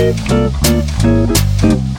Thank